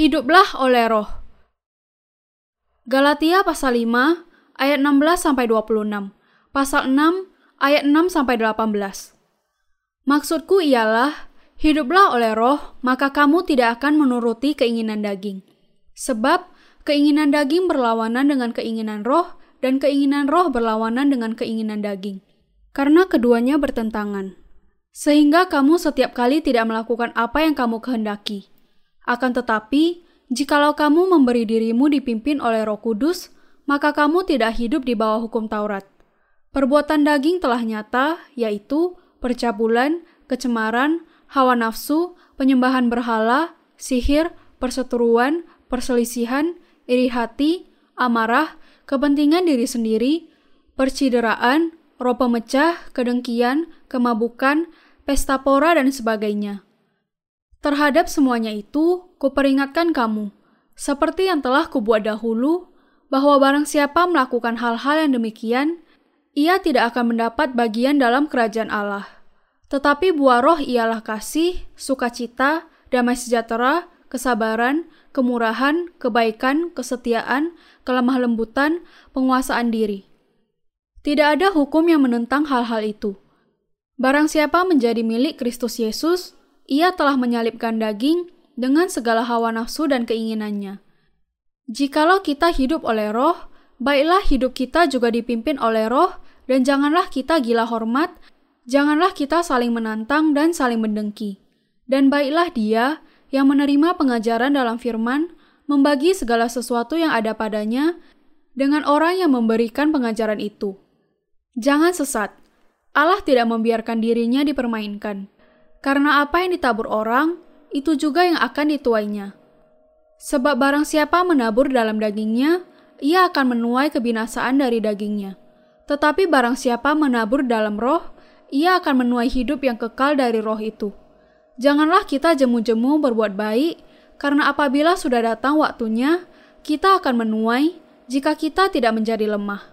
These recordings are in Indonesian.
Hiduplah oleh roh. Galatia pasal 5 ayat 16 sampai 26. Pasal 6 ayat 6 sampai 18. Maksudku ialah hiduplah oleh roh, maka kamu tidak akan menuruti keinginan daging. Sebab keinginan daging berlawanan dengan keinginan roh dan keinginan roh berlawanan dengan keinginan daging. Karena keduanya bertentangan. Sehingga kamu setiap kali tidak melakukan apa yang kamu kehendaki. Akan tetapi, jikalau kamu memberi dirimu dipimpin oleh Roh Kudus, maka kamu tidak hidup di bawah hukum Taurat. Perbuatan daging telah nyata, yaitu percabulan, kecemaran, hawa nafsu, penyembahan berhala, sihir, perseteruan, perselisihan, iri hati, amarah, kepentingan diri sendiri, percideraan, roh pemecah, kedengkian, kemabukan, pesta pora, dan sebagainya. Terhadap semuanya itu, kuperingatkan kamu, seperti yang telah kubuat dahulu, bahwa barang siapa melakukan hal-hal yang demikian, ia tidak akan mendapat bagian dalam kerajaan Allah. Tetapi buah roh ialah kasih, sukacita, damai sejahtera, kesabaran, kemurahan, kebaikan, kesetiaan, kelemah lembutan, penguasaan diri. Tidak ada hukum yang menentang hal-hal itu. Barang siapa menjadi milik Kristus Yesus, ia telah menyalibkan daging dengan segala hawa nafsu dan keinginannya. Jikalau kita hidup oleh roh, baiklah hidup kita juga dipimpin oleh roh, dan janganlah kita gila hormat, janganlah kita saling menantang dan saling mendengki. Dan baiklah dia yang menerima pengajaran dalam firman, membagi segala sesuatu yang ada padanya dengan orang yang memberikan pengajaran itu. Jangan sesat, Allah tidak membiarkan dirinya dipermainkan. Karena apa yang ditabur orang, itu juga yang akan dituainya. Sebab barang siapa menabur dalam dagingnya, ia akan menuai kebinasaan dari dagingnya. Tetapi barang siapa menabur dalam roh, ia akan menuai hidup yang kekal dari roh itu. Janganlah kita jemu-jemu berbuat baik, karena apabila sudah datang waktunya, kita akan menuai jika kita tidak menjadi lemah.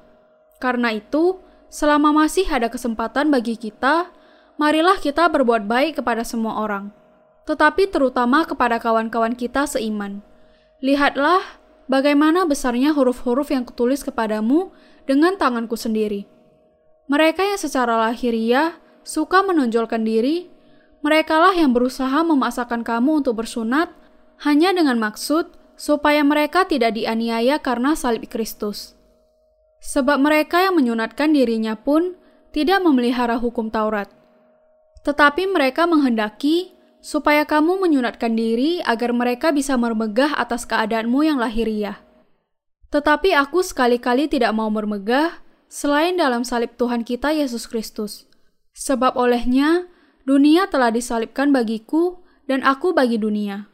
Karena itu, selama masih ada kesempatan bagi kita, marilah kita berbuat baik kepada semua orang, tetapi terutama kepada kawan-kawan kita seiman. Lihatlah bagaimana besarnya huruf-huruf yang kutulis kepadamu dengan tanganku sendiri. Mereka yang secara lahiriah suka menonjolkan diri, merekalah yang berusaha memaksakan kamu untuk bersunat hanya dengan maksud supaya mereka tidak dianiaya karena salib Kristus. Sebab mereka yang menyunatkan dirinya pun tidak memelihara hukum Taurat. Tetapi mereka menghendaki supaya kamu menyunatkan diri agar mereka bisa bermegah atas keadaanmu yang lahiriah. Tetapi aku sekali-kali tidak mau bermegah selain dalam salib Tuhan kita Yesus Kristus. Sebab olehnya, dunia telah disalibkan bagiku dan aku bagi dunia.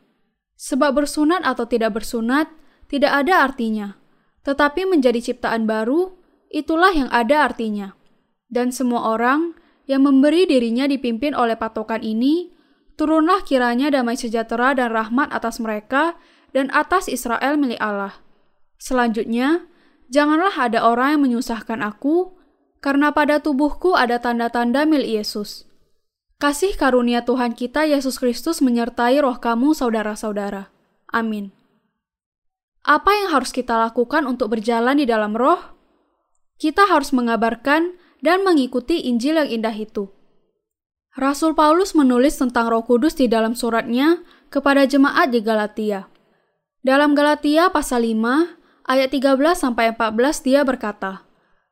Sebab bersunat atau tidak bersunat tidak ada artinya, tetapi menjadi ciptaan baru, itulah yang ada artinya. Dan semua orang yang memberi dirinya dipimpin oleh patokan ini Turunlah kiranya damai sejahtera dan rahmat atas mereka dan atas Israel milik Allah. Selanjutnya, janganlah ada orang yang menyusahkan aku, karena pada tubuhku ada tanda-tanda milik Yesus. Kasih karunia Tuhan kita Yesus Kristus menyertai roh kamu saudara-saudara. Amin. Apa yang harus kita lakukan untuk berjalan di dalam roh? Kita harus mengabarkan dan mengikuti Injil yang indah itu. Rasul Paulus menulis tentang Roh Kudus di dalam suratnya kepada jemaat di Galatia. Dalam Galatia pasal 5 ayat 13 sampai 14 dia berkata,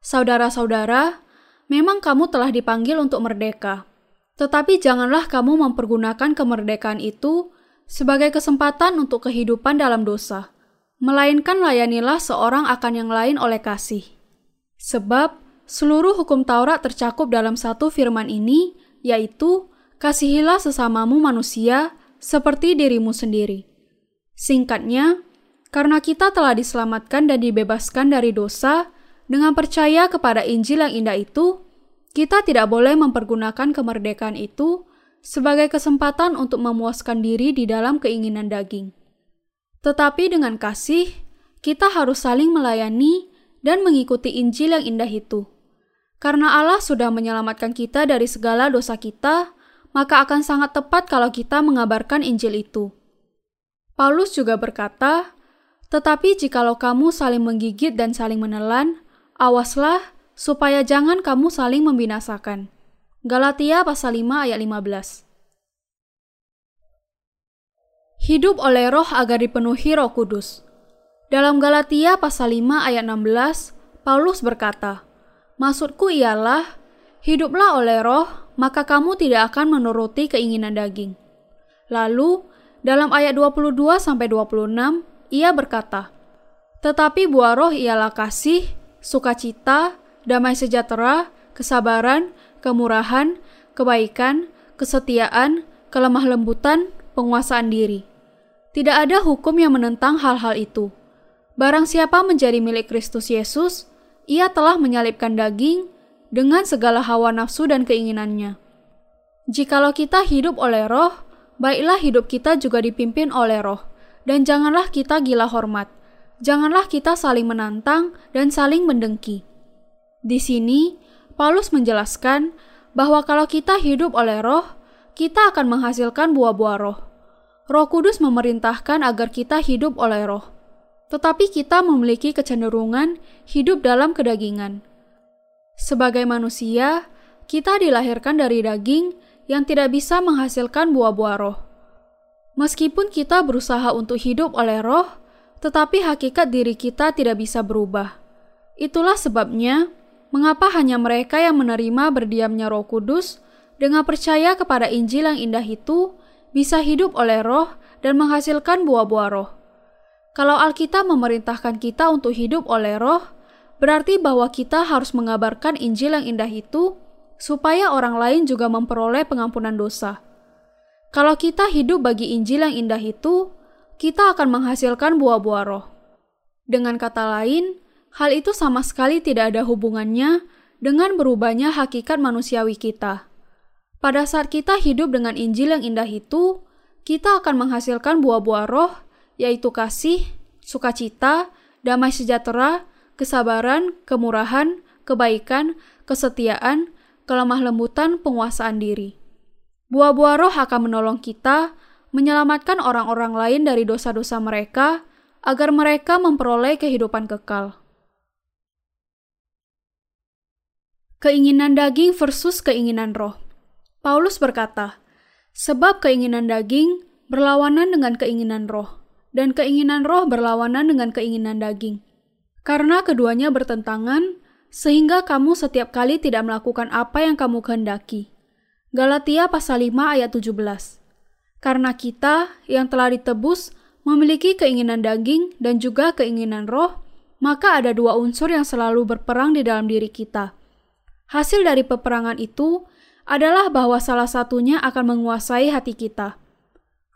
Saudara-saudara, memang kamu telah dipanggil untuk merdeka. Tetapi janganlah kamu mempergunakan kemerdekaan itu sebagai kesempatan untuk kehidupan dalam dosa, melainkan layanilah seorang akan yang lain oleh kasih. Sebab seluruh hukum Taurat tercakup dalam satu firman ini, yaitu kasihilah sesamamu manusia seperti dirimu sendiri. Singkatnya, karena kita telah diselamatkan dan dibebaskan dari dosa dengan percaya kepada Injil yang indah itu, kita tidak boleh mempergunakan kemerdekaan itu sebagai kesempatan untuk memuaskan diri di dalam keinginan daging. Tetapi dengan kasih, kita harus saling melayani dan mengikuti Injil yang indah itu. Karena Allah sudah menyelamatkan kita dari segala dosa kita, maka akan sangat tepat kalau kita mengabarkan Injil itu. Paulus juga berkata, "Tetapi jikalau kamu saling menggigit dan saling menelan, awaslah supaya jangan kamu saling membinasakan." Galatia pasal 5 ayat 15. Hidup oleh roh agar dipenuhi roh kudus. Dalam Galatia pasal 5 ayat 16, Paulus berkata, Maksudku ialah, hiduplah oleh roh, maka kamu tidak akan menuruti keinginan daging. Lalu, dalam ayat 22 sampai 26, ia berkata, "Tetapi buah roh ialah kasih, sukacita, damai sejahtera, kesabaran, kemurahan, kebaikan, kesetiaan, kelemah lembutan, penguasaan diri." Tidak ada hukum yang menentang hal-hal itu. Barang siapa menjadi milik Kristus Yesus, ia telah menyalibkan daging dengan segala hawa nafsu dan keinginannya. Jikalau kita hidup oleh roh, baiklah hidup kita juga dipimpin oleh roh. Dan janganlah kita gila hormat. Janganlah kita saling menantang dan saling mendengki. Di sini, Paulus menjelaskan bahwa kalau kita hidup oleh roh, kita akan menghasilkan buah-buah roh. Roh Kudus memerintahkan agar kita hidup oleh roh. Tetapi kita memiliki kecenderungan hidup dalam kedagingan. Sebagai manusia, kita dilahirkan dari daging yang tidak bisa menghasilkan buah-buah roh. Meskipun kita berusaha untuk hidup oleh roh, tetapi hakikat diri kita tidak bisa berubah. Itulah sebabnya mengapa hanya mereka yang menerima berdiamnya Roh Kudus dengan percaya kepada Injil yang indah itu bisa hidup oleh roh dan menghasilkan buah-buah roh. Kalau Alkitab memerintahkan kita untuk hidup oleh roh, berarti bahwa kita harus mengabarkan Injil yang indah itu supaya orang lain juga memperoleh pengampunan dosa. Kalau kita hidup bagi Injil yang indah itu, kita akan menghasilkan buah-buah roh. Dengan kata lain, hal itu sama sekali tidak ada hubungannya dengan berubahnya hakikat manusiawi kita. Pada saat kita hidup dengan Injil yang indah itu, kita akan menghasilkan buah-buah roh, yaitu kasih, sukacita, damai sejahtera, kesabaran, kemurahan, kebaikan, kesetiaan, kelemah lembutan, penguasaan diri. Buah-buah roh akan menolong kita menyelamatkan orang-orang lain dari dosa-dosa mereka agar mereka memperoleh kehidupan kekal. Keinginan daging versus keinginan roh. Paulus berkata, "Sebab keinginan daging berlawanan dengan keinginan roh, dan keinginan roh berlawanan dengan keinginan daging. Karena keduanya bertentangan, sehingga kamu setiap kali tidak melakukan apa yang kamu kehendaki." Galatia pasal 5 ayat 17. Karena kita yang telah ditebus memiliki keinginan daging dan juga keinginan roh, maka ada dua unsur yang selalu berperang di dalam diri kita. Hasil dari peperangan itu adalah bahwa salah satunya akan menguasai hati kita.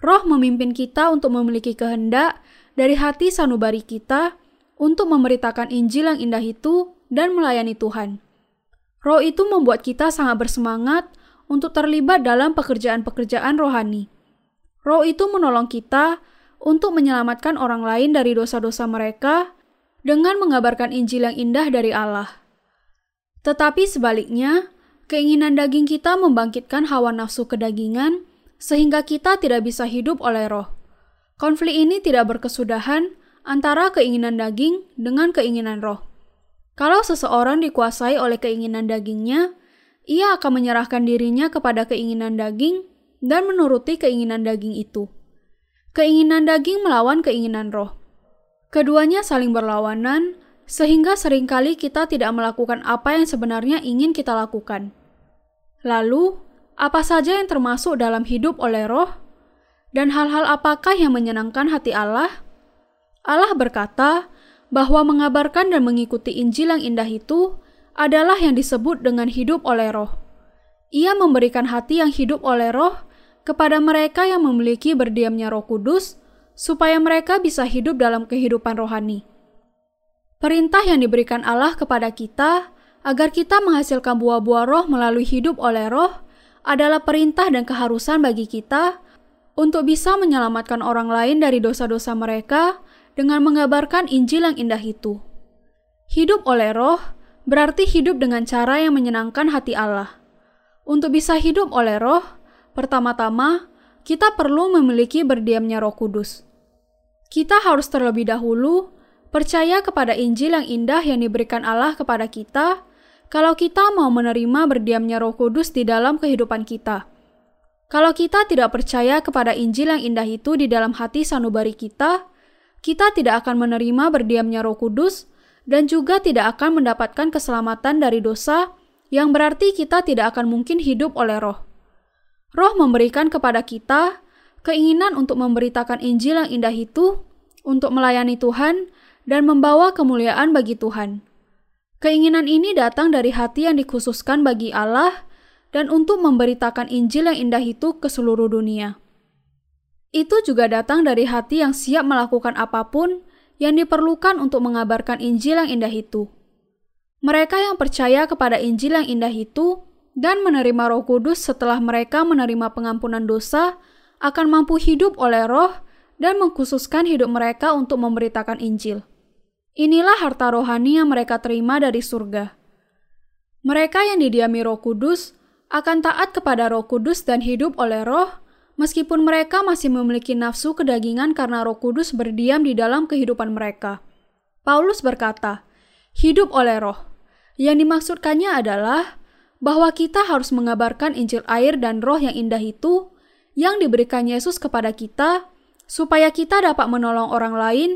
Roh memimpin kita untuk memiliki kehendak dari hati sanubari kita untuk memberitakan Injil yang indah itu dan melayani Tuhan. Roh itu membuat kita sangat bersemangat untuk terlibat dalam pekerjaan-pekerjaan rohani. Roh itu menolong kita untuk menyelamatkan orang lain dari dosa-dosa mereka dengan mengabarkan Injil yang indah dari Allah. Tetapi sebaliknya, Keinginan daging kita membangkitkan hawa nafsu kedagingan, sehingga kita tidak bisa hidup oleh roh. Konflik ini tidak berkesudahan antara keinginan daging dengan keinginan roh. Kalau seseorang dikuasai oleh keinginan dagingnya, ia akan menyerahkan dirinya kepada keinginan daging dan menuruti keinginan daging itu. Keinginan daging melawan keinginan roh. Keduanya saling berlawanan, sehingga sering kali kita tidak melakukan apa yang sebenarnya ingin kita lakukan. Lalu, apa saja yang termasuk dalam hidup oleh roh? Dan hal-hal apakah yang menyenangkan hati Allah? Allah berkata bahwa mengabarkan dan mengikuti Injil yang indah itu adalah yang disebut dengan hidup oleh roh. Ia memberikan hati yang hidup oleh roh kepada mereka yang memiliki berdiamnya roh kudus, supaya mereka bisa hidup dalam kehidupan rohani. Perintah yang diberikan Allah kepada kita agar kita menghasilkan buah-buah roh melalui hidup oleh roh adalah perintah dan keharusan bagi kita untuk bisa menyelamatkan orang lain dari dosa-dosa mereka dengan mengabarkan Injil yang indah itu. Hidup oleh roh berarti hidup dengan cara yang menyenangkan hati Allah. Untuk bisa hidup oleh roh, pertama-tama kita perlu memiliki berdiamnya roh kudus. Kita harus terlebih dahulu percaya kepada Injil yang indah yang diberikan Allah kepada kita, kalau kita mau menerima berdiamnya Roh Kudus di dalam kehidupan kita. Kalau kita tidak percaya kepada Injil yang indah itu di dalam hati sanubari kita, kita tidak akan menerima berdiamnya Roh Kudus dan juga tidak akan mendapatkan keselamatan dari dosa, yang berarti kita tidak akan mungkin hidup oleh Roh. Roh memberikan kepada kita keinginan untuk memberitakan Injil yang indah itu, untuk melayani Tuhan, dan membawa kemuliaan bagi Tuhan. Keinginan ini datang dari hati yang dikhususkan bagi Allah dan untuk memberitakan Injil yang indah itu ke seluruh dunia. Itu juga datang dari hati yang siap melakukan apa pun yang diperlukan untuk mengabarkan Injil yang indah itu. Mereka yang percaya kepada Injil yang indah itu dan menerima Roh Kudus setelah mereka menerima pengampunan dosa akan mampu hidup oleh Roh dan mengkhususkan hidup mereka untuk memberitakan Injil. Inilah harta rohani yang mereka terima dari surga. Mereka yang didiami Roh Kudus akan taat kepada Roh Kudus dan hidup oleh Roh, meskipun mereka masih memiliki nafsu kedagingan karena Roh Kudus berdiam di dalam kehidupan mereka. Paulus berkata, "Hidup oleh Roh." Yang dimaksudkannya adalah bahwa kita harus mengabarkan Injil air dan Roh yang indah itu yang diberikan Yesus kepada kita, supaya kita dapat menolong orang lain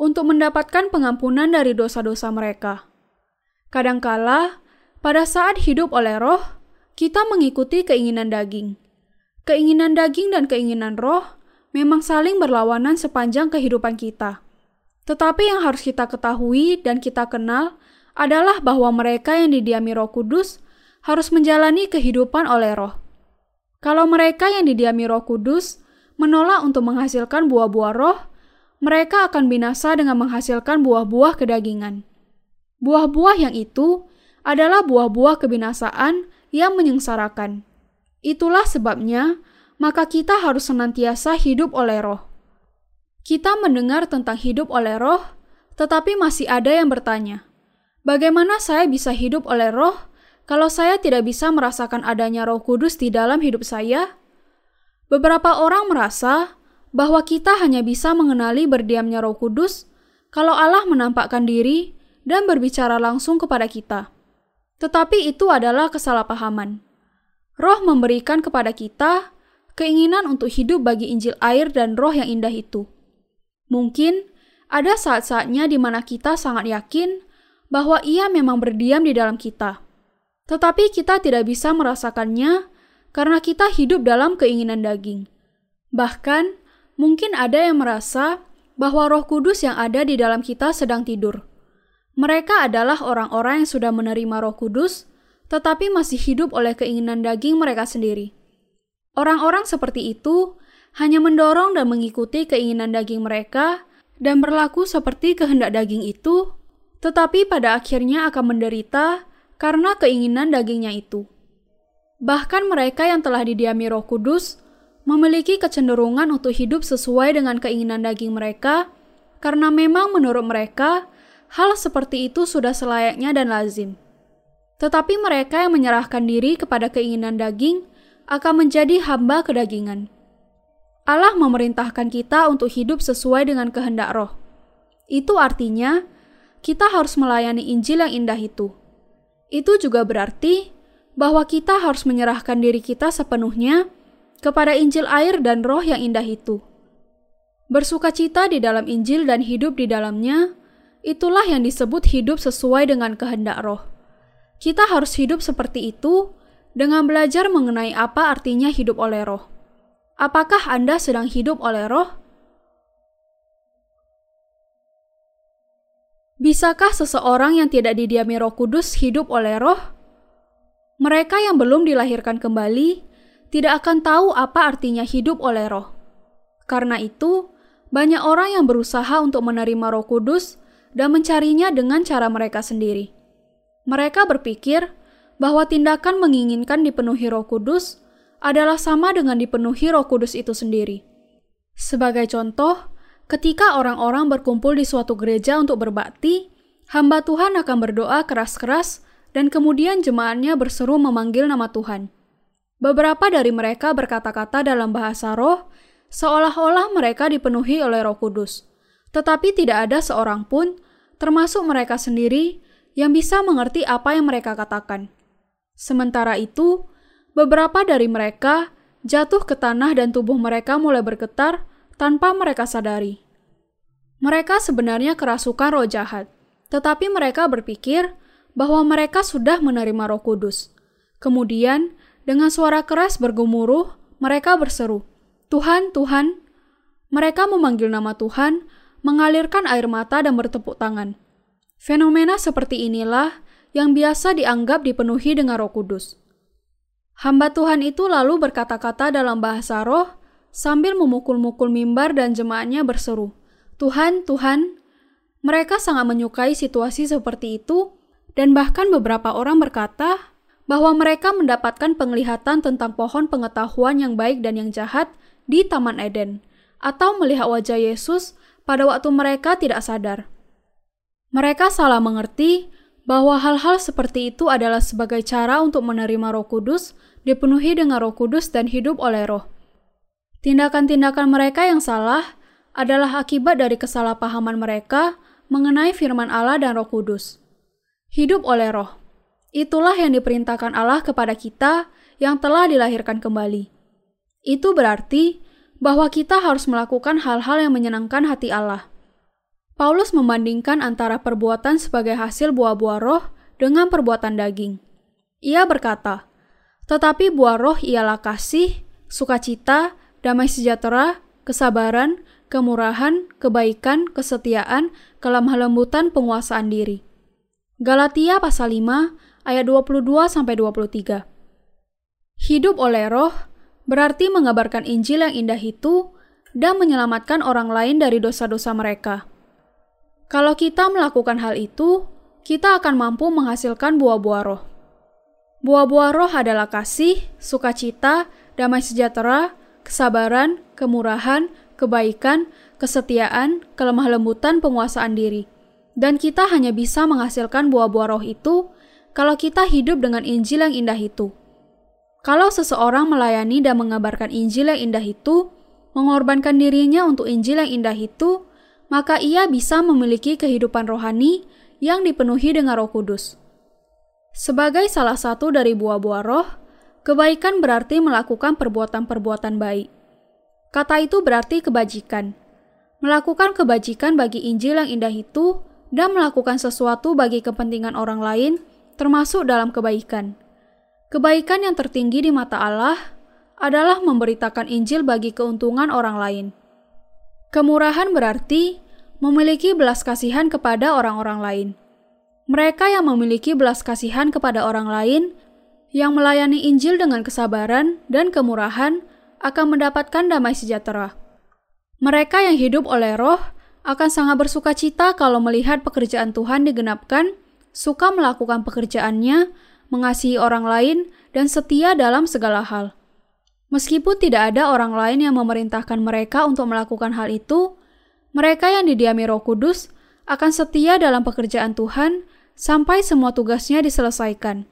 untuk mendapatkan pengampunan dari dosa-dosa mereka. Kadangkala, pada saat hidup oleh Roh, kita mengikuti keinginan daging. Keinginan daging dan keinginan roh memang saling berlawanan sepanjang kehidupan kita. Tetapi yang harus kita ketahui dan kita kenal adalah bahwa mereka yang didiami Roh Kudus harus menjalani kehidupan oleh roh. Kalau mereka yang didiami Roh Kudus menolak untuk menghasilkan buah-buah roh, mereka akan binasa dengan menghasilkan buah-buah kedagingan. Buah-buah yang itu adalah buah-buah kebinasaan yang menyengsarakan. Itulah sebabnya, maka kita harus senantiasa hidup oleh roh. Kita mendengar tentang hidup oleh roh, tetapi masih ada yang bertanya, bagaimana saya bisa hidup oleh roh kalau saya tidak bisa merasakan adanya roh kudus di dalam hidup saya? Beberapa orang merasa bahwa kita hanya bisa mengenali berdiamnya roh kudus kalau Allah menampakkan diri dan berbicara langsung kepada kita. Tetapi itu adalah kesalahpahaman. Roh memberikan kepada kita keinginan untuk hidup bagi Injil air dan roh yang indah itu. Mungkin ada saat-saatnya di mana kita sangat yakin bahwa ia memang berdiam di dalam kita. Tetapi kita tidak bisa merasakannya karena kita hidup dalam keinginan daging. Bahkan, mungkin ada yang merasa bahwa roh kudus yang ada di dalam kita sedang tidur. Mereka adalah orang-orang yang sudah menerima Roh Kudus, tetapi masih hidup oleh keinginan daging mereka sendiri. Orang-orang seperti itu hanya mendorong dan mengikuti keinginan daging mereka dan berlaku seperti kehendak daging itu, tetapi pada akhirnya akan menderita karena keinginan dagingnya itu. Bahkan mereka yang telah didiami Roh Kudus memiliki kecenderungan untuk hidup sesuai dengan keinginan daging mereka, karena memang menurut mereka hal seperti itu sudah selayaknya dan lazim. Tetapi mereka yang menyerahkan diri kepada keinginan daging akan menjadi hamba kedagingan. Allah memerintahkan kita untuk hidup sesuai dengan kehendak roh. Itu artinya, kita harus melayani Injil yang indah itu. Itu juga berarti bahwa kita harus menyerahkan diri kita sepenuhnya kepada Injil air dan roh yang indah itu. Bersukacita di dalam Injil dan hidup di dalamnya Itulah yang disebut hidup sesuai dengan kehendak roh. Kita harus hidup seperti itu dengan belajar mengenai apa artinya hidup oleh roh. Apakah Anda sedang hidup oleh roh? Bisakah seseorang yang tidak didiami roh kudus hidup oleh roh? Mereka yang belum dilahirkan kembali tidak akan tahu apa artinya hidup oleh roh. Karena itu, banyak orang yang berusaha untuk menerima roh kudus dan mencarinya dengan cara mereka sendiri. Mereka berpikir bahwa tindakan menginginkan dipenuhi Roh Kudus adalah sama dengan dipenuhi Roh Kudus itu sendiri. Sebagai contoh, ketika orang-orang berkumpul di suatu gereja untuk berbakti, hamba Tuhan akan berdoa keras-keras dan kemudian jemaatnya berseru memanggil nama Tuhan. Beberapa dari mereka berkata-kata dalam bahasa roh, seolah-olah mereka dipenuhi oleh Roh Kudus, tetapi tidak ada seorang pun, termasuk mereka sendiri, yang bisa mengerti apa yang mereka katakan. Sementara itu, beberapa dari mereka jatuh ke tanah dan tubuh mereka mulai bergetar tanpa mereka sadari. Mereka sebenarnya kerasukan roh jahat, tetapi mereka berpikir bahwa mereka sudah menerima Roh Kudus. Kemudian, dengan suara keras bergemuruh, mereka berseru, "Tuhan, Tuhan!" Mereka memanggil nama Tuhan, mengalirkan air mata dan bertepuk tangan. Fenomena seperti inilah yang biasa dianggap dipenuhi dengan Roh Kudus. Hamba Tuhan itu lalu berkata-kata dalam bahasa roh sambil memukul-mukul mimbar dan jemaatnya berseru, Tuhan, Tuhan, mereka sangat menyukai situasi seperti itu, dan bahkan beberapa orang berkata bahwa mereka mendapatkan penglihatan tentang pohon pengetahuan yang baik dan yang jahat di Taman Eden, atau melihat wajah Yesus pada waktu mereka tidak sadar. Mereka salah mengerti bahwa hal-hal seperti itu adalah sebagai cara untuk menerima Roh Kudus, dipenuhi dengan Roh Kudus, dan hidup oleh Roh. Tindakan-tindakan mereka yang salah adalah akibat dari kesalahpahaman mereka mengenai firman Allah dan Roh Kudus. Hidup oleh Roh. Itulah yang diperintahkan Allah kepada kita yang telah dilahirkan kembali. Itu berarti bahwa kita harus melakukan hal-hal yang menyenangkan hati Allah. Paulus membandingkan antara perbuatan sebagai hasil buah-buah roh dengan perbuatan daging. Ia berkata, "Tetapi buah roh ialah kasih, sukacita, damai sejahtera, kesabaran, kemurahan, kebaikan, kesetiaan, kelemah lembutan, penguasaan diri. Galatia pasal 5 ayat 22 sampai 23. Hidup oleh roh berarti mengabarkan Injil yang indah itu dan menyelamatkan orang lain dari dosa-dosa mereka. Kalau kita melakukan hal itu, kita akan mampu menghasilkan buah-buah roh. Buah-buah roh adalah kasih, sukacita, damai sejahtera, kesabaran, kemurahan, kebaikan, kesetiaan, kelemah lembutan, penguasaan diri. Dan kita hanya bisa menghasilkan buah-buah roh itu kalau kita hidup dengan Injil yang indah itu. Kalau seseorang melayani dan mengabarkan Injil yang indah itu, mengorbankan dirinya untuk Injil yang indah itu, maka ia bisa memiliki kehidupan rohani yang dipenuhi dengan Roh Kudus. Sebagai salah satu dari buah-buah roh, kebaikan berarti melakukan perbuatan-perbuatan baik. Kata itu berarti kebajikan. Melakukan kebajikan bagi Injil yang indah itu dan melakukan sesuatu bagi kepentingan orang lain termasuk dalam kebaikan. Kebaikan yang tertinggi di mata Allah adalah memberitakan Injil bagi keuntungan orang lain. Kemurahan berarti memiliki belas kasihan kepada orang-orang lain. Mereka yang memiliki belas kasihan kepada orang lain, yang melayani Injil dengan kesabaran dan kemurahan, akan mendapatkan damai sejahtera. Mereka yang hidup oleh roh akan sangat bersuka cita kalau melihat pekerjaan Tuhan digenapkan, suka melakukan pekerjaannya, mengasihi orang lain, dan setia dalam segala hal. Meskipun tidak ada orang lain yang memerintahkan mereka untuk melakukan hal itu, mereka yang didiami Roh Kudus akan setia dalam pekerjaan Tuhan sampai semua tugasnya diselesaikan.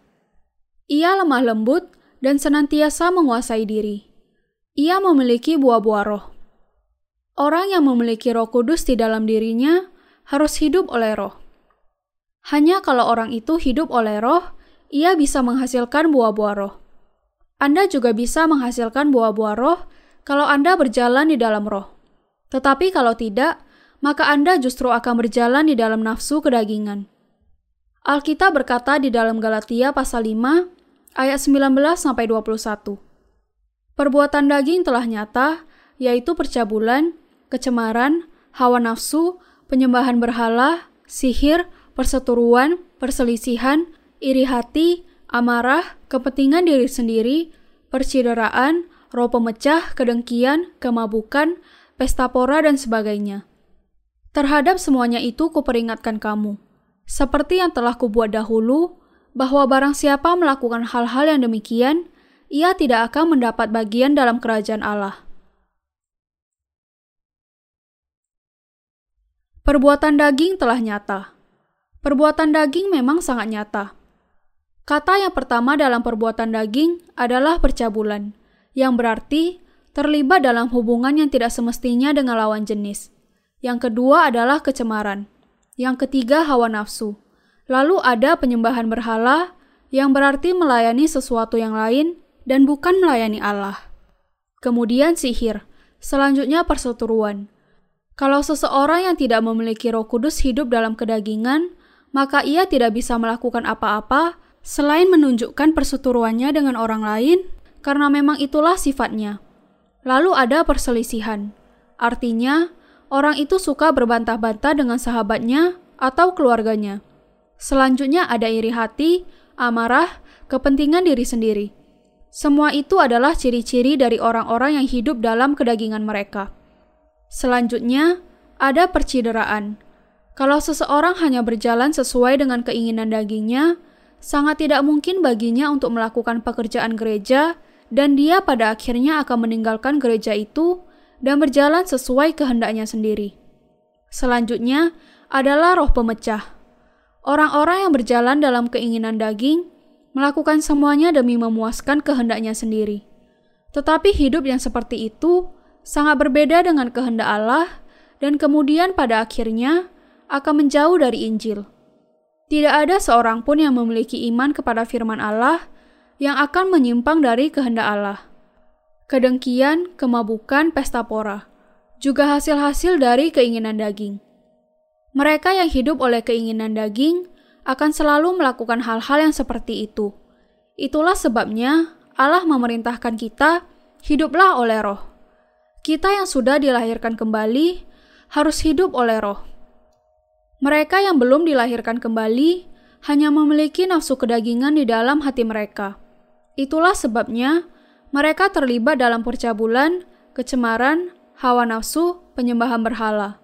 Ia lemah lembut dan senantiasa menguasai diri ia memiliki buah-buah roh. Orang yang memiliki roh kudus di dalam dirinya harus hidup oleh roh. Hanya kalau orang itu hidup oleh roh, ia bisa menghasilkan buah-buah roh. Anda juga bisa menghasilkan buah-buah roh kalau Anda berjalan di dalam roh. Tetapi kalau tidak, maka Anda justru akan berjalan di dalam nafsu kedagingan. Alkitab berkata di dalam Galatia pasal 5 ayat 19 sampai 21. Perbuatan daging telah nyata, yaitu percabulan, kecemaran, hawa nafsu, penyembahan berhala, sihir, perseteruan, perselisihan, iri hati, amarah, kepentingan diri sendiri, percideraan, roh pemecah, kedengkian, kemabukan, pesta pora, dan sebagainya. Terhadap semuanya itu kuperingatkan kamu, seperti yang telah kubuat dahulu, bahwa barang siapa melakukan hal-hal yang demikian, ia tidak akan mendapat bagian dalam kerajaan Allah. Perbuatan daging telah nyata. Perbuatan daging memang sangat nyata. Kata yang pertama dalam perbuatan daging adalah percabulan, yang berarti terlibat dalam hubungan yang tidak semestinya dengan lawan jenis. Yang kedua adalah kecemaran. Yang ketiga hawa nafsu. Lalu ada penyembahan berhala yang berarti melayani sesuatu yang lain dan bukan melayani Allah. Kemudian sihir. Selanjutnya perseteruan. Kalau seseorang yang tidak memiliki Roh Kudus hidup dalam kedagingan, maka ia tidak bisa melakukan apa-apa selain menunjukkan perseteruannya dengan orang lain karena memang itulah sifatnya. Lalu ada perselisihan. Artinya, orang itu suka berbantah-bantah dengan sahabatnya atau keluarganya. Selanjutnya ada iri hati, amarah, kepentingan diri sendiri. Semua itu adalah ciri-ciri dari orang-orang yang hidup dalam kedagingan mereka. Selanjutnya, ada percideraan. Kalau seseorang hanya berjalan sesuai dengan keinginan dagingnya, sangat tidak mungkin baginya untuk melakukan pekerjaan gereja, dan dia pada akhirnya akan meninggalkan gereja itu dan berjalan sesuai kehendaknya sendiri. Selanjutnya adalah roh pemecah. Orang-orang yang berjalan dalam keinginan daging melakukan semuanya demi memuaskan kehendaknya sendiri. Tetapi hidup yang seperti itu sangat berbeda dengan kehendak Allah dan kemudian pada akhirnya akan menjauh dari Injil. Tidak ada seorang pun yang memiliki iman kepada firman Allah yang akan menyimpang dari kehendak Allah. Kedengkian, kemabukan, pesta pora, juga hasil-hasil dari keinginan daging. Mereka yang hidup oleh keinginan daging akan selalu melakukan hal-hal yang seperti itu. Itulah sebabnya Allah memerintahkan kita hiduplah oleh roh. Kita yang sudah dilahirkan kembali harus hidup oleh roh. Mereka yang belum dilahirkan kembali hanya memiliki nafsu kedagingan di dalam hati mereka. Itulah sebabnya mereka terlibat dalam percabulan, kecemaran, hawa nafsu, penyembahan berhala.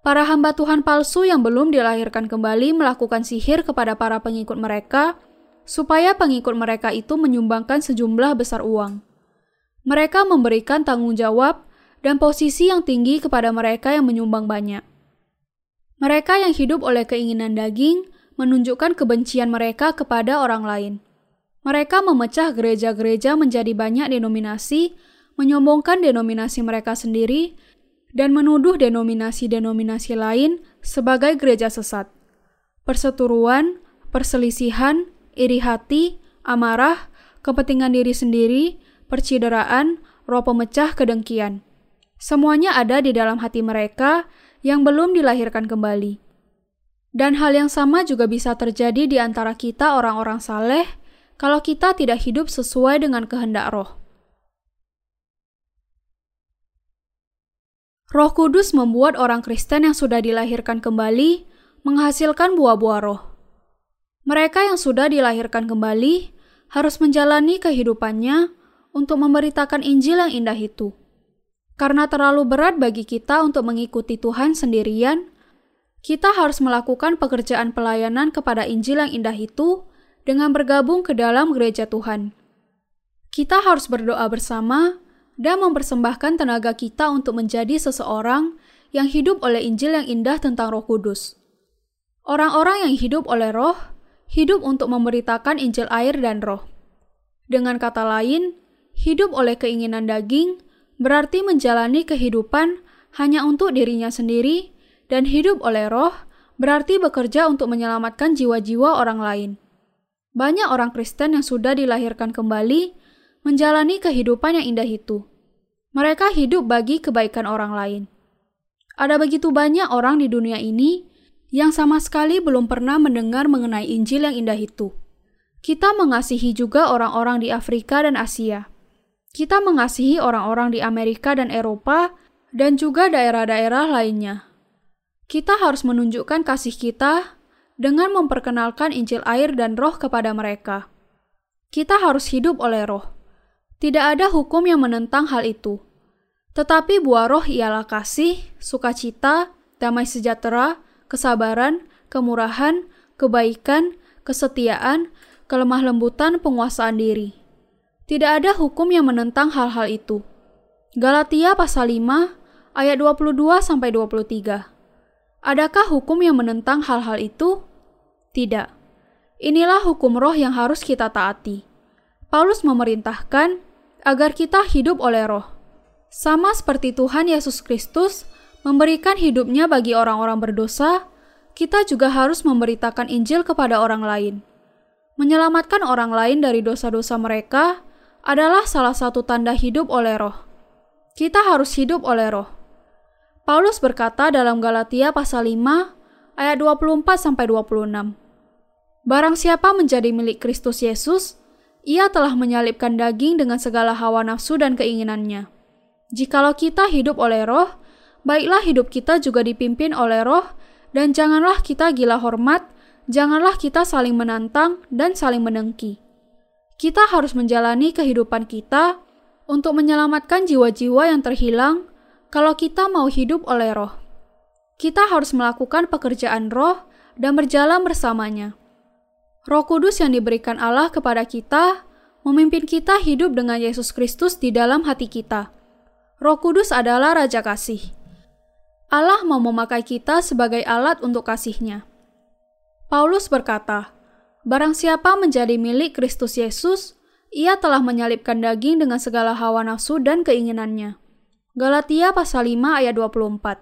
Para hamba Tuhan palsu yang belum dilahirkan kembali melakukan sihir kepada para pengikut mereka, supaya pengikut mereka itu menyumbangkan sejumlah besar uang. Mereka memberikan tanggung jawab dan posisi yang tinggi kepada mereka yang menyumbang banyak. Mereka yang hidup oleh keinginan daging menunjukkan kebencian mereka kepada orang lain. Mereka memecah gereja-gereja menjadi banyak denominasi, menyombongkan denominasi mereka sendiri, dan menuduh denominasi-denominasi lain sebagai gereja sesat. Perseturuan, perselisihan, iri hati, amarah, kepentingan diri sendiri, percideraan, roh pemecah kedengkian. Semuanya ada di dalam hati mereka yang belum dilahirkan kembali. Dan hal yang sama juga bisa terjadi di antara kita orang-orang saleh kalau kita tidak hidup sesuai dengan kehendak roh. Roh Kudus membuat orang Kristen yang sudah dilahirkan kembali menghasilkan buah-buah roh. Mereka yang sudah dilahirkan kembali harus menjalani kehidupannya untuk memberitakan Injil yang indah itu. Karena terlalu berat bagi kita untuk mengikuti Tuhan sendirian, kita harus melakukan pekerjaan pelayanan kepada Injil yang indah itu dengan bergabung ke dalam gereja Tuhan. Kita harus berdoa bersama dan mempersembahkan tenaga kita untuk menjadi seseorang yang hidup oleh Injil yang indah tentang Roh Kudus. Orang-orang yang hidup oleh Roh hidup untuk memberitakan Injil air dan Roh. Dengan kata lain, hidup oleh keinginan daging berarti menjalani kehidupan hanya untuk dirinya sendiri, dan hidup oleh roh berarti bekerja untuk menyelamatkan jiwa-jiwa orang lain. Banyak orang Kristen yang sudah dilahirkan kembali menjalani kehidupan yang indah itu. Mereka hidup bagi kebaikan orang lain. Ada begitu banyak orang di dunia ini yang sama sekali belum pernah mendengar mengenai Injil yang indah itu. Kita mengasihi juga orang-orang di Afrika dan Asia kita mengasihi orang-orang di Amerika dan Eropa, dan juga daerah-daerah lainnya. Kita harus menunjukkan kasih kita dengan memperkenalkan Injil air dan Roh kepada mereka. Kita harus hidup oleh Roh. Tidak ada hukum yang menentang hal itu. Tetapi buah Roh ialah kasih, sukacita, damai sejahtera, kesabaran, kemurahan, kebaikan, kesetiaan, kelemah lembutan, penguasaan diri. Tidak ada hukum yang menentang hal-hal itu. Galatia pasal 5 ayat 22 sampai 23. Adakah hukum yang menentang hal-hal itu? Tidak. Inilah hukum roh yang harus kita taati. Paulus memerintahkan agar kita hidup oleh roh. Sama seperti Tuhan Yesus Kristus memberikan hidupnya bagi orang-orang berdosa, kita juga harus memberitakan Injil kepada orang lain. Menyelamatkan orang lain dari dosa-dosa mereka adalah salah satu tanda hidup oleh roh. Kita harus hidup oleh roh. Paulus berkata dalam Galatia pasal 5 ayat 24 sampai 26. Barang siapa menjadi milik Kristus Yesus, ia telah menyalibkan daging dengan segala hawa nafsu dan keinginannya. Jikalau kita hidup oleh roh, baiklah hidup kita juga dipimpin oleh roh, dan janganlah kita gila hormat, janganlah kita saling menantang dan saling mendengki. Kita harus menjalani kehidupan kita untuk menyelamatkan jiwa-jiwa yang terhilang kalau kita mau hidup oleh roh. Kita harus melakukan pekerjaan roh dan berjalan bersamanya. Roh Kudus yang diberikan Allah kepada kita memimpin kita hidup dengan Yesus Kristus di dalam hati kita. Roh Kudus adalah Raja Kasih. Allah mau memakai kita sebagai alat untuk kasihnya. Paulus berkata, Barang siapa menjadi milik Kristus Yesus, ia telah menyalibkan daging dengan segala hawa nafsu dan keinginannya. Galatia pasal 5 ayat 24.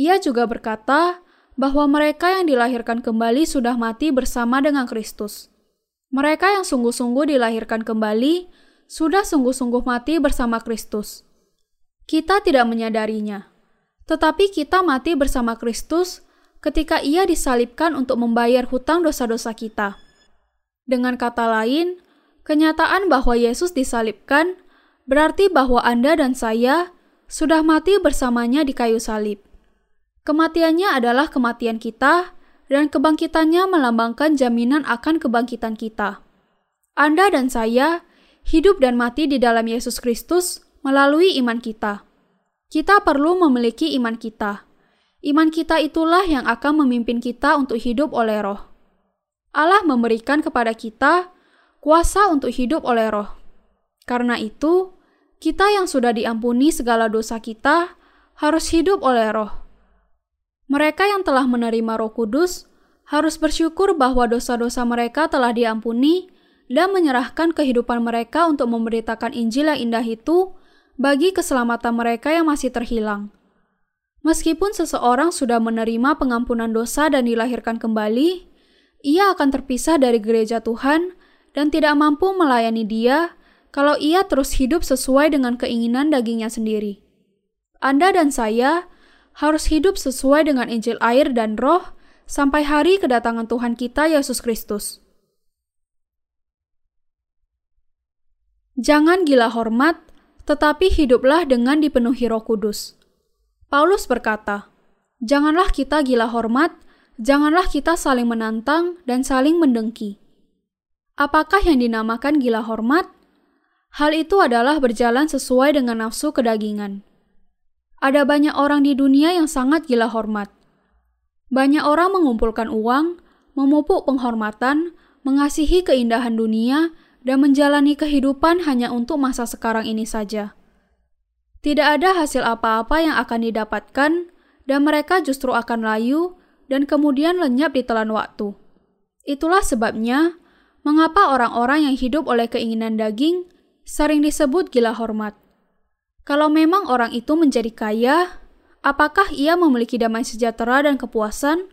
Ia juga berkata bahwa mereka yang dilahirkan kembali sudah mati bersama dengan Kristus. Mereka yang sungguh-sungguh dilahirkan kembali sudah sungguh-sungguh mati bersama Kristus. Kita tidak menyadarinya, tetapi kita mati bersama Kristus ketika Ia disalibkan untuk membayar hutang dosa-dosa kita. Dengan kata lain, kenyataan bahwa Yesus disalibkan berarti bahwa Anda dan saya sudah mati bersamanya di kayu salib. Kematiannya adalah kematian kita, dan kebangkitannya melambangkan jaminan akan kebangkitan kita. Anda dan saya hidup dan mati di dalam Yesus Kristus melalui iman kita. Kita perlu memiliki iman kita. Iman kita itulah yang akan memimpin kita untuk hidup oleh roh. Allah memberikan kepada kita kuasa untuk hidup oleh roh. Karena itu, kita yang sudah diampuni segala dosa kita harus hidup oleh roh. Mereka yang telah menerima roh kudus harus bersyukur bahwa dosa-dosa mereka telah diampuni dan menyerahkan kehidupan mereka untuk memberitakan Injil yang indah itu bagi keselamatan mereka yang masih terhilang. Meskipun seseorang sudah menerima pengampunan dosa dan dilahirkan kembali, ia akan terpisah dari gereja Tuhan dan tidak mampu melayani Dia kalau ia terus hidup sesuai dengan keinginan dagingnya sendiri. Anda dan saya harus hidup sesuai dengan Injil air dan Roh sampai hari kedatangan Tuhan kita Yesus Kristus. Jangan gila hormat, tetapi hiduplah dengan dipenuhi Roh Kudus. Paulus berkata, "Janganlah kita gila hormat, janganlah kita saling menantang dan saling mendengki." Apakah yang dinamakan gila hormat? Hal itu adalah berjalan sesuai dengan nafsu kedagingan. Ada banyak orang di dunia yang sangat gila hormat. Banyak orang mengumpulkan uang, memupuk penghormatan, mengasihi keindahan dunia, dan menjalani kehidupan hanya untuk masa sekarang ini saja. Tidak ada hasil apa-apa yang akan didapatkan, dan mereka justru akan layu dan kemudian lenyap di telan waktu. Itulah sebabnya mengapa orang-orang yang hidup oleh keinginan daging sering disebut gila hormat. Kalau memang orang itu menjadi kaya, apakah ia memiliki damai sejahtera dan kepuasan?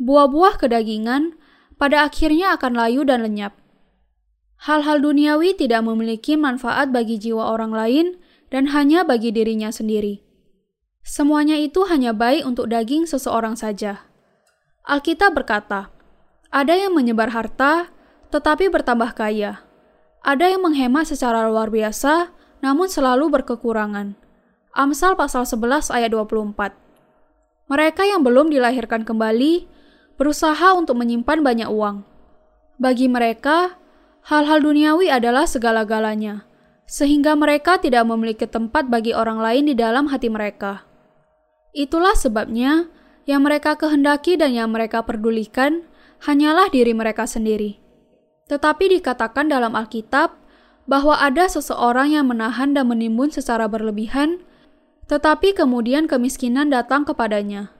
Buah-buah kedagingan pada akhirnya akan layu dan lenyap. Hal-hal duniawi tidak memiliki manfaat bagi jiwa orang lain dan hanya bagi dirinya sendiri. Semuanya itu hanya baik untuk daging seseorang saja. Alkitab berkata, "Ada yang menyebar harta tetapi bertambah kaya. Ada yang menghemat secara luar biasa namun selalu berkekurangan." Amsal pasal 11 ayat 24. Mereka yang belum dilahirkan kembali berusaha untuk menyimpan banyak uang. Bagi mereka, hal-hal duniawi adalah segala-galanya, sehingga mereka tidak memiliki tempat bagi orang lain di dalam hati mereka. Itulah sebabnya yang mereka kehendaki dan yang mereka pedulikan hanyalah diri mereka sendiri. Tetapi dikatakan dalam Alkitab bahwa ada seseorang yang menahan dan menimbun secara berlebihan, tetapi kemudian kemiskinan datang kepadanya.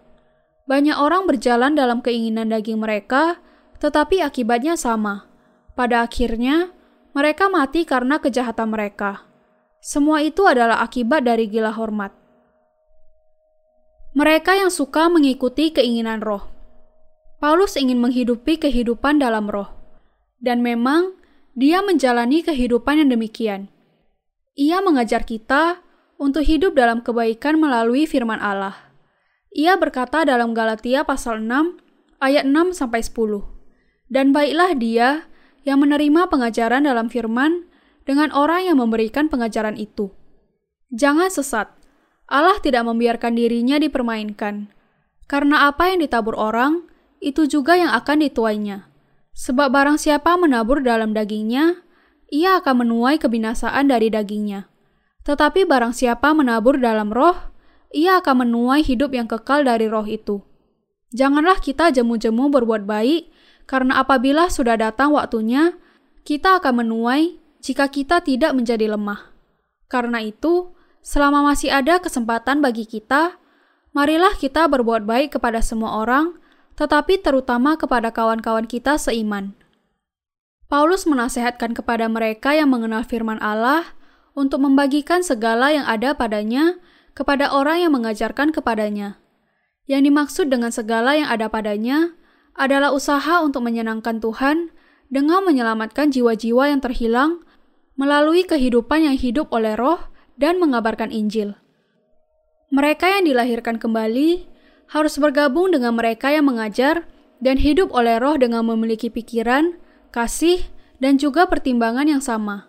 Banyak orang berjalan dalam keinginan daging mereka, tetapi akibatnya sama pada akhirnya, mereka mati karena kejahatan mereka. Semua itu adalah akibat dari gila hormat. Mereka yang suka mengikuti keinginan roh. Paulus ingin menghidupi kehidupan dalam roh. Dan memang dia menjalani kehidupan yang demikian. Ia mengajar kita untuk hidup dalam kebaikan melalui firman Allah. Ia berkata dalam Galatia pasal 6 ayat 6 sampai 10. Dan baiklah dia yang menerima pengajaran dalam firman dengan orang yang memberikan pengajaran itu. Jangan sesat. Allah tidak membiarkan dirinya dipermainkan. Karena apa yang ditabur orang, itu juga yang akan dituainya. Sebab barang siapa menabur dalam dagingnya, ia akan menuai kebinasaan dari dagingnya. Tetapi barang siapa menabur dalam roh, ia akan menuai hidup yang kekal dari roh itu. Janganlah kita jemu-jemu berbuat baik, karena apabila sudah datang waktunya, kita akan menuai jika kita tidak menjadi lemah. Karena itu, selama masih ada kesempatan bagi kita, marilah kita berbuat baik kepada semua orang, tetapi terutama kepada kawan-kawan kita seiman. Paulus menasehatkan kepada mereka yang mengenal firman Allah untuk membagikan segala yang ada padanya kepada orang yang mengajarkan kepadanya. Yang dimaksud dengan segala yang ada padanya adalah usaha untuk menyenangkan Tuhan dengan menyelamatkan jiwa-jiwa yang terhilang melalui kehidupan yang hidup oleh roh dan mengabarkan Injil. Mereka yang dilahirkan kembali harus bergabung dengan mereka yang mengajar dan hidup oleh roh dengan memiliki pikiran, kasih, dan juga pertimbangan yang sama.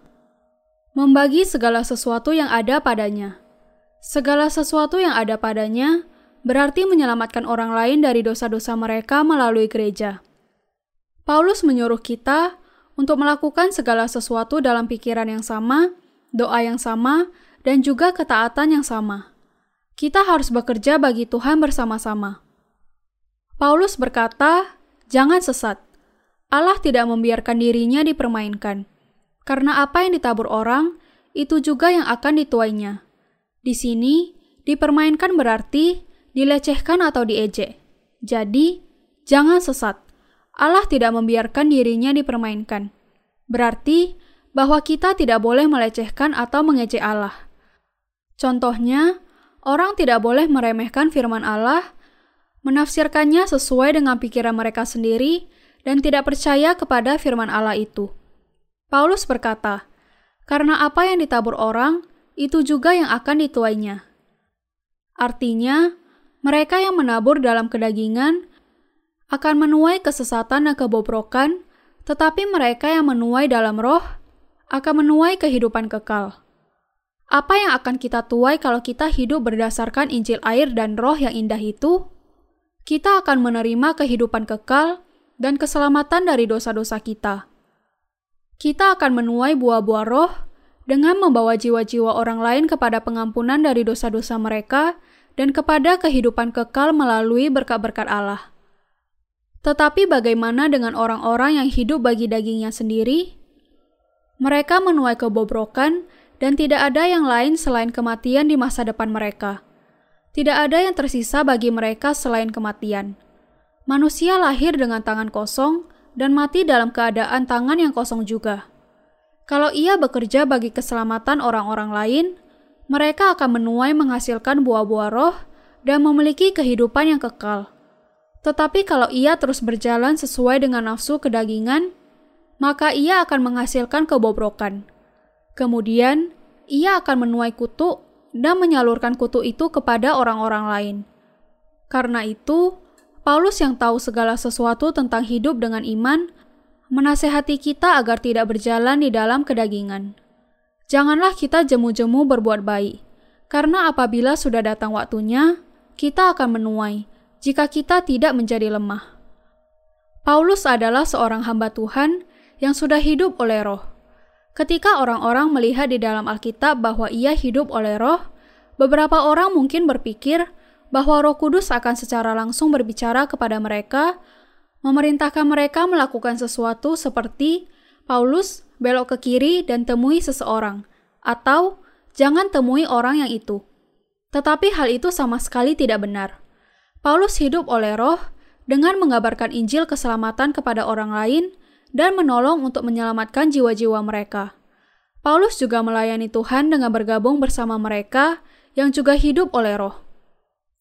Membagi segala sesuatu yang ada padanya. Segala sesuatu yang ada padanya berarti menyelamatkan orang lain dari dosa-dosa mereka melalui gereja. Paulus menyuruh kita untuk melakukan segala sesuatu dalam pikiran yang sama, doa yang sama, dan juga ketaatan yang sama. Kita harus bekerja bagi Tuhan bersama-sama. Paulus berkata, "Jangan sesat. Allah tidak membiarkan dirinya dipermainkan, karena apa yang ditabur orang itu juga yang akan dituainya." Di sini, dipermainkan berarti dilecehkan atau diejek. Jadi, jangan sesat. Allah tidak membiarkan dirinya dipermainkan. Berarti bahwa kita tidak boleh melecehkan atau mengejek Allah. Contohnya, orang tidak boleh meremehkan firman Allah, menafsirkannya sesuai dengan pikiran mereka sendiri, dan tidak percaya kepada firman Allah itu. Paulus berkata, "Karena apa yang ditabur orang, itu juga yang akan dituainya." Artinya, mereka yang menabur dalam kedagingan akan menuai kesesatan dan kebobrokan, tetapi mereka yang menuai dalam roh akan menuai kehidupan kekal. Apa yang akan kita tuai kalau kita hidup berdasarkan Injil air dan roh yang indah itu? Kita akan menerima kehidupan kekal dan keselamatan dari dosa-dosa kita. Kita akan menuai buah-buah roh dengan membawa jiwa-jiwa orang lain kepada pengampunan dari dosa-dosa mereka dan kepada kehidupan kekal melalui berkat-berkat Allah. Tetapi bagaimana dengan orang-orang yang hidup bagi dagingnya sendiri? Mereka menuai kebobrokan dan tidak ada yang lain selain kematian di masa depan mereka. Tidak ada yang tersisa bagi mereka selain kematian. Manusia lahir dengan tangan kosong dan mati dalam keadaan tangan yang kosong juga. Kalau ia bekerja bagi keselamatan orang-orang lain, mereka akan menuai menghasilkan buah-buah roh dan memiliki kehidupan yang kekal. Tetapi kalau ia terus berjalan sesuai dengan nafsu kedagingan, maka ia akan menghasilkan kebobrokan. Kemudian, ia akan menuai kutu dan menyalurkan kutu itu kepada orang-orang lain. Karena itu, Paulus yang tahu segala sesuatu tentang hidup dengan iman, menasehati kita agar tidak berjalan di dalam kedagingan. Janganlah kita jemu-jemu berbuat baik, karena apabila sudah datang waktunya, kita akan menuai jika kita tidak menjadi lemah. Paulus adalah seorang hamba Tuhan yang sudah hidup oleh roh. Ketika orang-orang melihat di dalam Alkitab bahwa ia hidup oleh roh, beberapa orang mungkin berpikir bahwa roh kudus akan secara langsung berbicara kepada mereka, memerintahkan mereka melakukan sesuatu seperti Paulus belok ke kiri dan temui seseorang, atau jangan temui orang yang itu. Tetapi hal itu sama sekali tidak benar. Paulus hidup oleh roh dengan mengabarkan Injil keselamatan kepada orang lain dan menolong untuk menyelamatkan jiwa-jiwa mereka. Paulus juga melayani Tuhan dengan bergabung bersama mereka yang juga hidup oleh roh.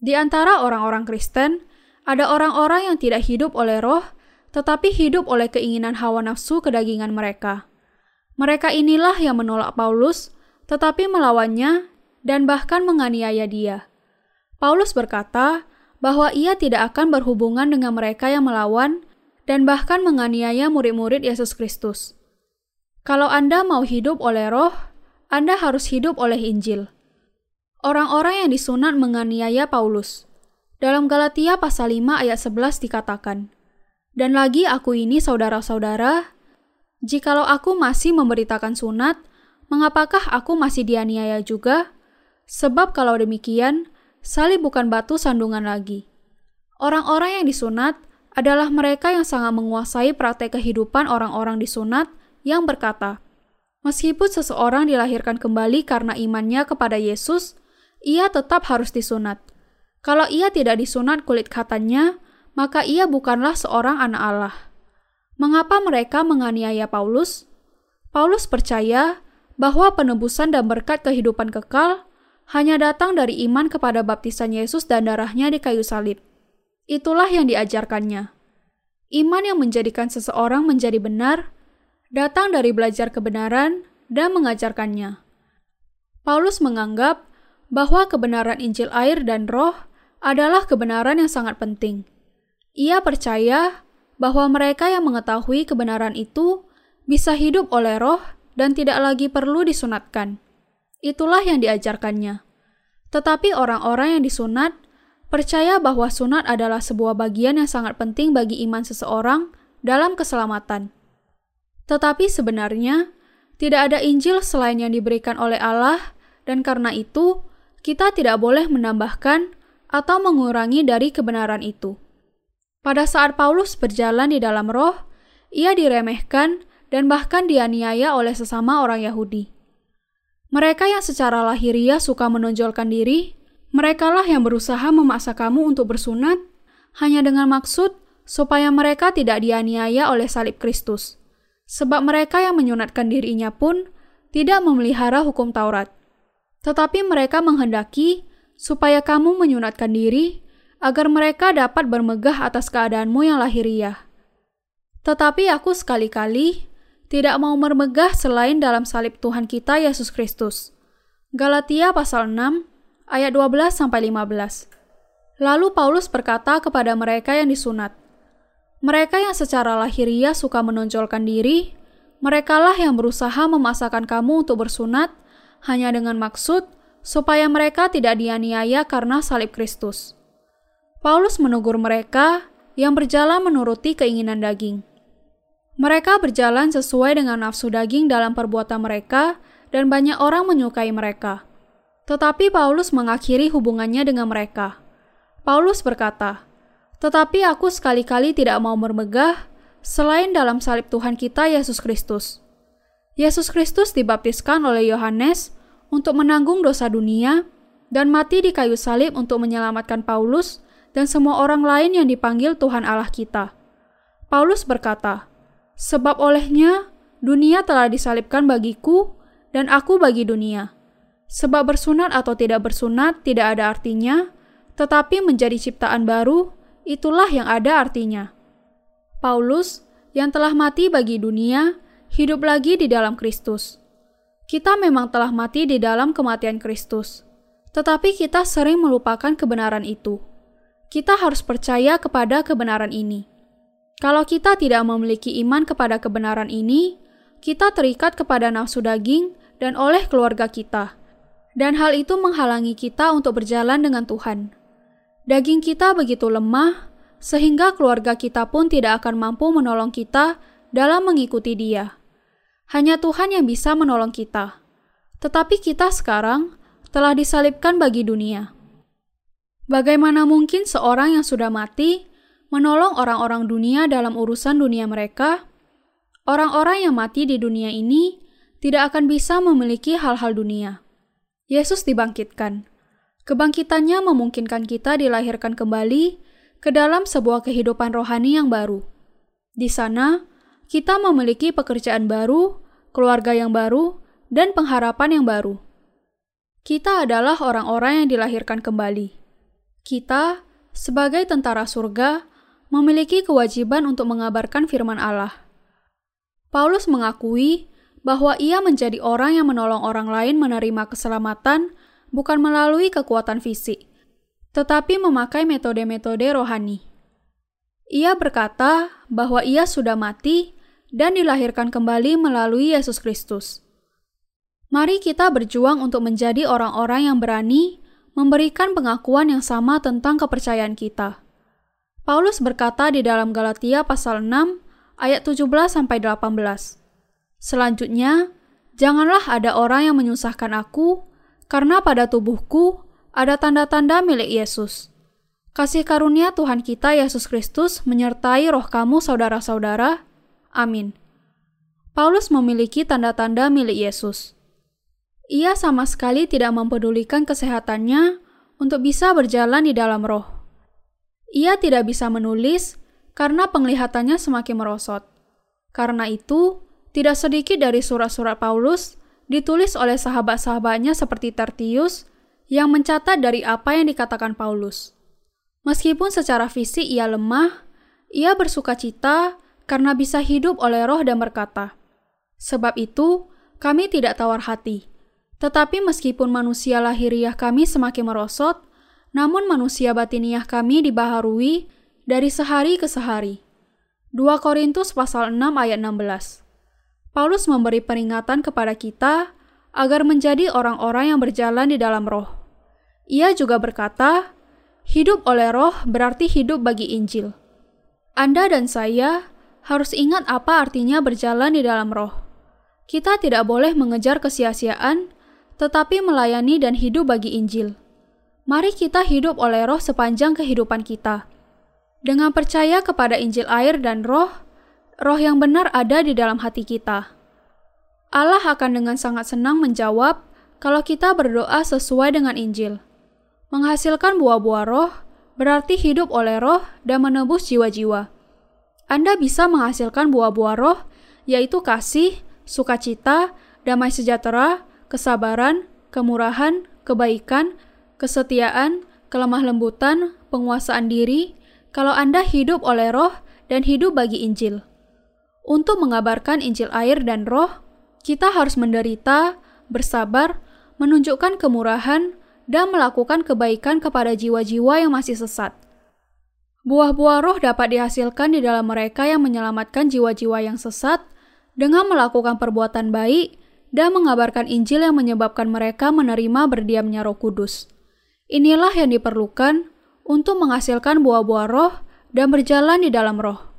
Di antara orang-orang Kristen, ada orang-orang yang tidak hidup oleh roh, tetapi hidup oleh keinginan hawa nafsu kedagingan mereka. Mereka inilah yang menolak Paulus, tetapi melawannya dan bahkan menganiaya dia. Paulus berkata bahwa ia tidak akan berhubungan dengan mereka yang melawan dan bahkan menganiaya murid-murid Yesus Kristus. Kalau Anda mau hidup oleh roh, Anda harus hidup oleh Injil. Orang-orang yang disunat menganiaya Paulus. Dalam Galatia pasal 5 ayat 11 dikatakan, Dan lagi aku ini saudara-saudara, jikalau aku masih memberitakan sunat, mengapakah aku masih dianiaya juga? Sebab kalau demikian, salib bukan batu sandungan lagi. Orang-orang yang disunat adalah mereka yang sangat menguasai praktek kehidupan orang-orang disunat yang berkata, Meskipun seseorang dilahirkan kembali karena imannya kepada Yesus, ia tetap harus disunat. Kalau ia tidak disunat kulit katanya, maka ia bukanlah seorang anak Allah. Mengapa mereka menganiaya Paulus? Paulus percaya bahwa penebusan dan berkat kehidupan kekal hanya datang dari iman kepada baptisan Yesus dan darahnya di kayu salib. Itulah yang diajarkannya. Iman yang menjadikan seseorang menjadi benar datang dari belajar kebenaran dan mengajarkannya. Paulus menganggap bahwa kebenaran Injil air dan roh adalah kebenaran yang sangat penting. Ia percaya bahwa mereka yang mengetahui kebenaran itu bisa hidup oleh roh dan tidak lagi perlu disunatkan. Itulah yang diajarkannya. Tetapi orang-orang yang disunat percaya bahwa sunat adalah sebuah bagian yang sangat penting bagi iman seseorang dalam keselamatan. Tetapi sebenarnya tidak ada Injil selain yang diberikan oleh Allah, dan karena itu kita tidak boleh menambahkan atau mengurangi dari kebenaran itu. Pada saat Paulus berjalan di dalam roh, ia diremehkan dan bahkan dianiaya oleh sesama orang Yahudi. Mereka yang secara lahiriah suka menonjolkan diri, merekalah yang berusaha memaksa kamu untuk bersunat hanya dengan maksud supaya mereka tidak dianiaya oleh salib Kristus. Sebab mereka yang menyunatkan dirinya pun tidak memelihara hukum Taurat. Tetapi mereka menghendaki supaya kamu menyunatkan diri agar mereka dapat bermegah atas keadaanmu yang lahiriah. Tetapi aku sekali-kali tidak mau bermegah selain dalam salib Tuhan kita Yesus Kristus. Galatia pasal 6 ayat 12 sampai 15. Lalu Paulus berkata kepada mereka yang disunat, mereka yang secara lahiriah suka menonjolkan diri, merekalah yang berusaha memasakkan kamu untuk bersunat hanya dengan maksud supaya mereka tidak dianiaya karena salib Kristus. Paulus menegur mereka yang berjalan menuruti keinginan daging. Mereka berjalan sesuai dengan nafsu daging dalam perbuatan mereka, dan banyak orang menyukai mereka. Tetapi Paulus mengakhiri hubungannya dengan mereka. Paulus berkata, "Tetapi aku sekali-kali tidak mau bermegah selain dalam salib Tuhan kita Yesus Kristus. Yesus Kristus dibaptiskan oleh Yohanes untuk menanggung dosa dunia dan mati di kayu salib untuk menyelamatkan Paulus dan semua orang lain yang dipanggil Tuhan Allah kita." Paulus berkata, Sebab olehnya dunia telah disalibkan bagiku dan aku bagi dunia. Sebab bersunat atau tidak bersunat tidak ada artinya, tetapi menjadi ciptaan baru, itulah yang ada artinya. Paulus, yang telah mati bagi dunia, hidup lagi di dalam Kristus. Kita memang telah mati di dalam kematian Kristus, tetapi kita sering melupakan kebenaran itu. Kita harus percaya kepada kebenaran ini. Kalau kita tidak memiliki iman kepada kebenaran ini, kita terikat kepada nafsu daging dan oleh keluarga kita. Dan hal itu menghalangi kita untuk berjalan dengan Tuhan. Daging kita begitu lemah, sehingga keluarga kita pun tidak akan mampu menolong kita dalam mengikuti Dia. Hanya Tuhan yang bisa menolong kita. Tetapi kita sekarang telah disalibkan bagi dunia. Bagaimana mungkin seorang yang sudah mati menolong orang-orang dunia dalam urusan dunia mereka, orang-orang yang mati di dunia ini tidak akan bisa memiliki hal-hal dunia. Yesus dibangkitkan. Kebangkitannya memungkinkan kita dilahirkan kembali ke dalam sebuah kehidupan rohani yang baru. Di sana, kita memiliki pekerjaan baru, keluarga yang baru, dan pengharapan yang baru. Kita adalah orang-orang yang dilahirkan kembali. Kita, sebagai tentara surga, memiliki kewajiban untuk mengabarkan firman Allah. Paulus mengakui bahwa ia menjadi orang yang menolong orang lain menerima keselamatan bukan melalui kekuatan fisik, tetapi memakai metode-metode rohani. Ia berkata bahwa ia sudah mati dan dilahirkan kembali melalui Yesus Kristus. Mari kita berjuang untuk menjadi orang-orang yang berani memberikan pengakuan yang sama tentang kepercayaan kita. Paulus berkata di dalam Galatia pasal 6 ayat 17 sampai 18. Selanjutnya, janganlah ada orang yang menyusahkan aku karena pada tubuhku ada tanda-tanda milik Yesus. Kasih karunia Tuhan kita Yesus Kristus menyertai roh kamu saudara-saudara. Amin. Paulus memiliki tanda-tanda milik Yesus. Ia sama sekali tidak mempedulikan kesehatannya untuk bisa berjalan di dalam roh. Ia tidak bisa menulis karena penglihatannya semakin merosot. Karena itu, tidak sedikit dari surat-surat Paulus ditulis oleh sahabat-sahabatnya seperti Tertius yang mencatat dari apa yang dikatakan Paulus. Meskipun secara fisik ia lemah, ia bersuka cita karena bisa hidup oleh roh dan berkata, Sebab itu, kami tidak tawar hati tetapi meskipun manusia lahiriah kami semakin merosot, namun manusia batiniah kami dibaharui dari sehari ke sehari. 2 Korintus pasal 6 ayat 16. Paulus memberi peringatan kepada kita agar menjadi orang-orang yang berjalan di dalam roh. Ia juga berkata, hidup oleh roh berarti hidup bagi Injil. Anda dan saya harus ingat apa artinya berjalan di dalam roh. Kita tidak boleh mengejar kesia-siaan tetapi melayani dan hidup bagi Injil. Mari kita hidup oleh roh sepanjang kehidupan kita. Dengan percaya kepada Injil air dan roh, roh yang benar ada di dalam hati kita. Allah akan dengan sangat senang menjawab kalau kita berdoa sesuai dengan Injil. Menghasilkan buah-buah roh berarti hidup oleh roh dan menebus jiwa-jiwa. Anda bisa menghasilkan buah-buah roh, yaitu kasih, sukacita, damai sejahtera, kesabaran, kemurahan, kebaikan, kesetiaan, kelemah lembutan, penguasaan diri, kalau Anda hidup oleh roh dan hidup bagi Injil. Untuk mengabarkan Injil air dan roh, kita harus menderita, bersabar, menunjukkan kemurahan, dan melakukan kebaikan kepada jiwa-jiwa yang masih sesat. Buah-buah roh dapat dihasilkan di dalam mereka yang menyelamatkan jiwa-jiwa yang sesat dengan melakukan perbuatan baik dan mengabarkan Injil yang menyebabkan mereka menerima berdiamnya Roh Kudus. Inilah yang diperlukan untuk menghasilkan buah-buah roh dan berjalan di dalam roh.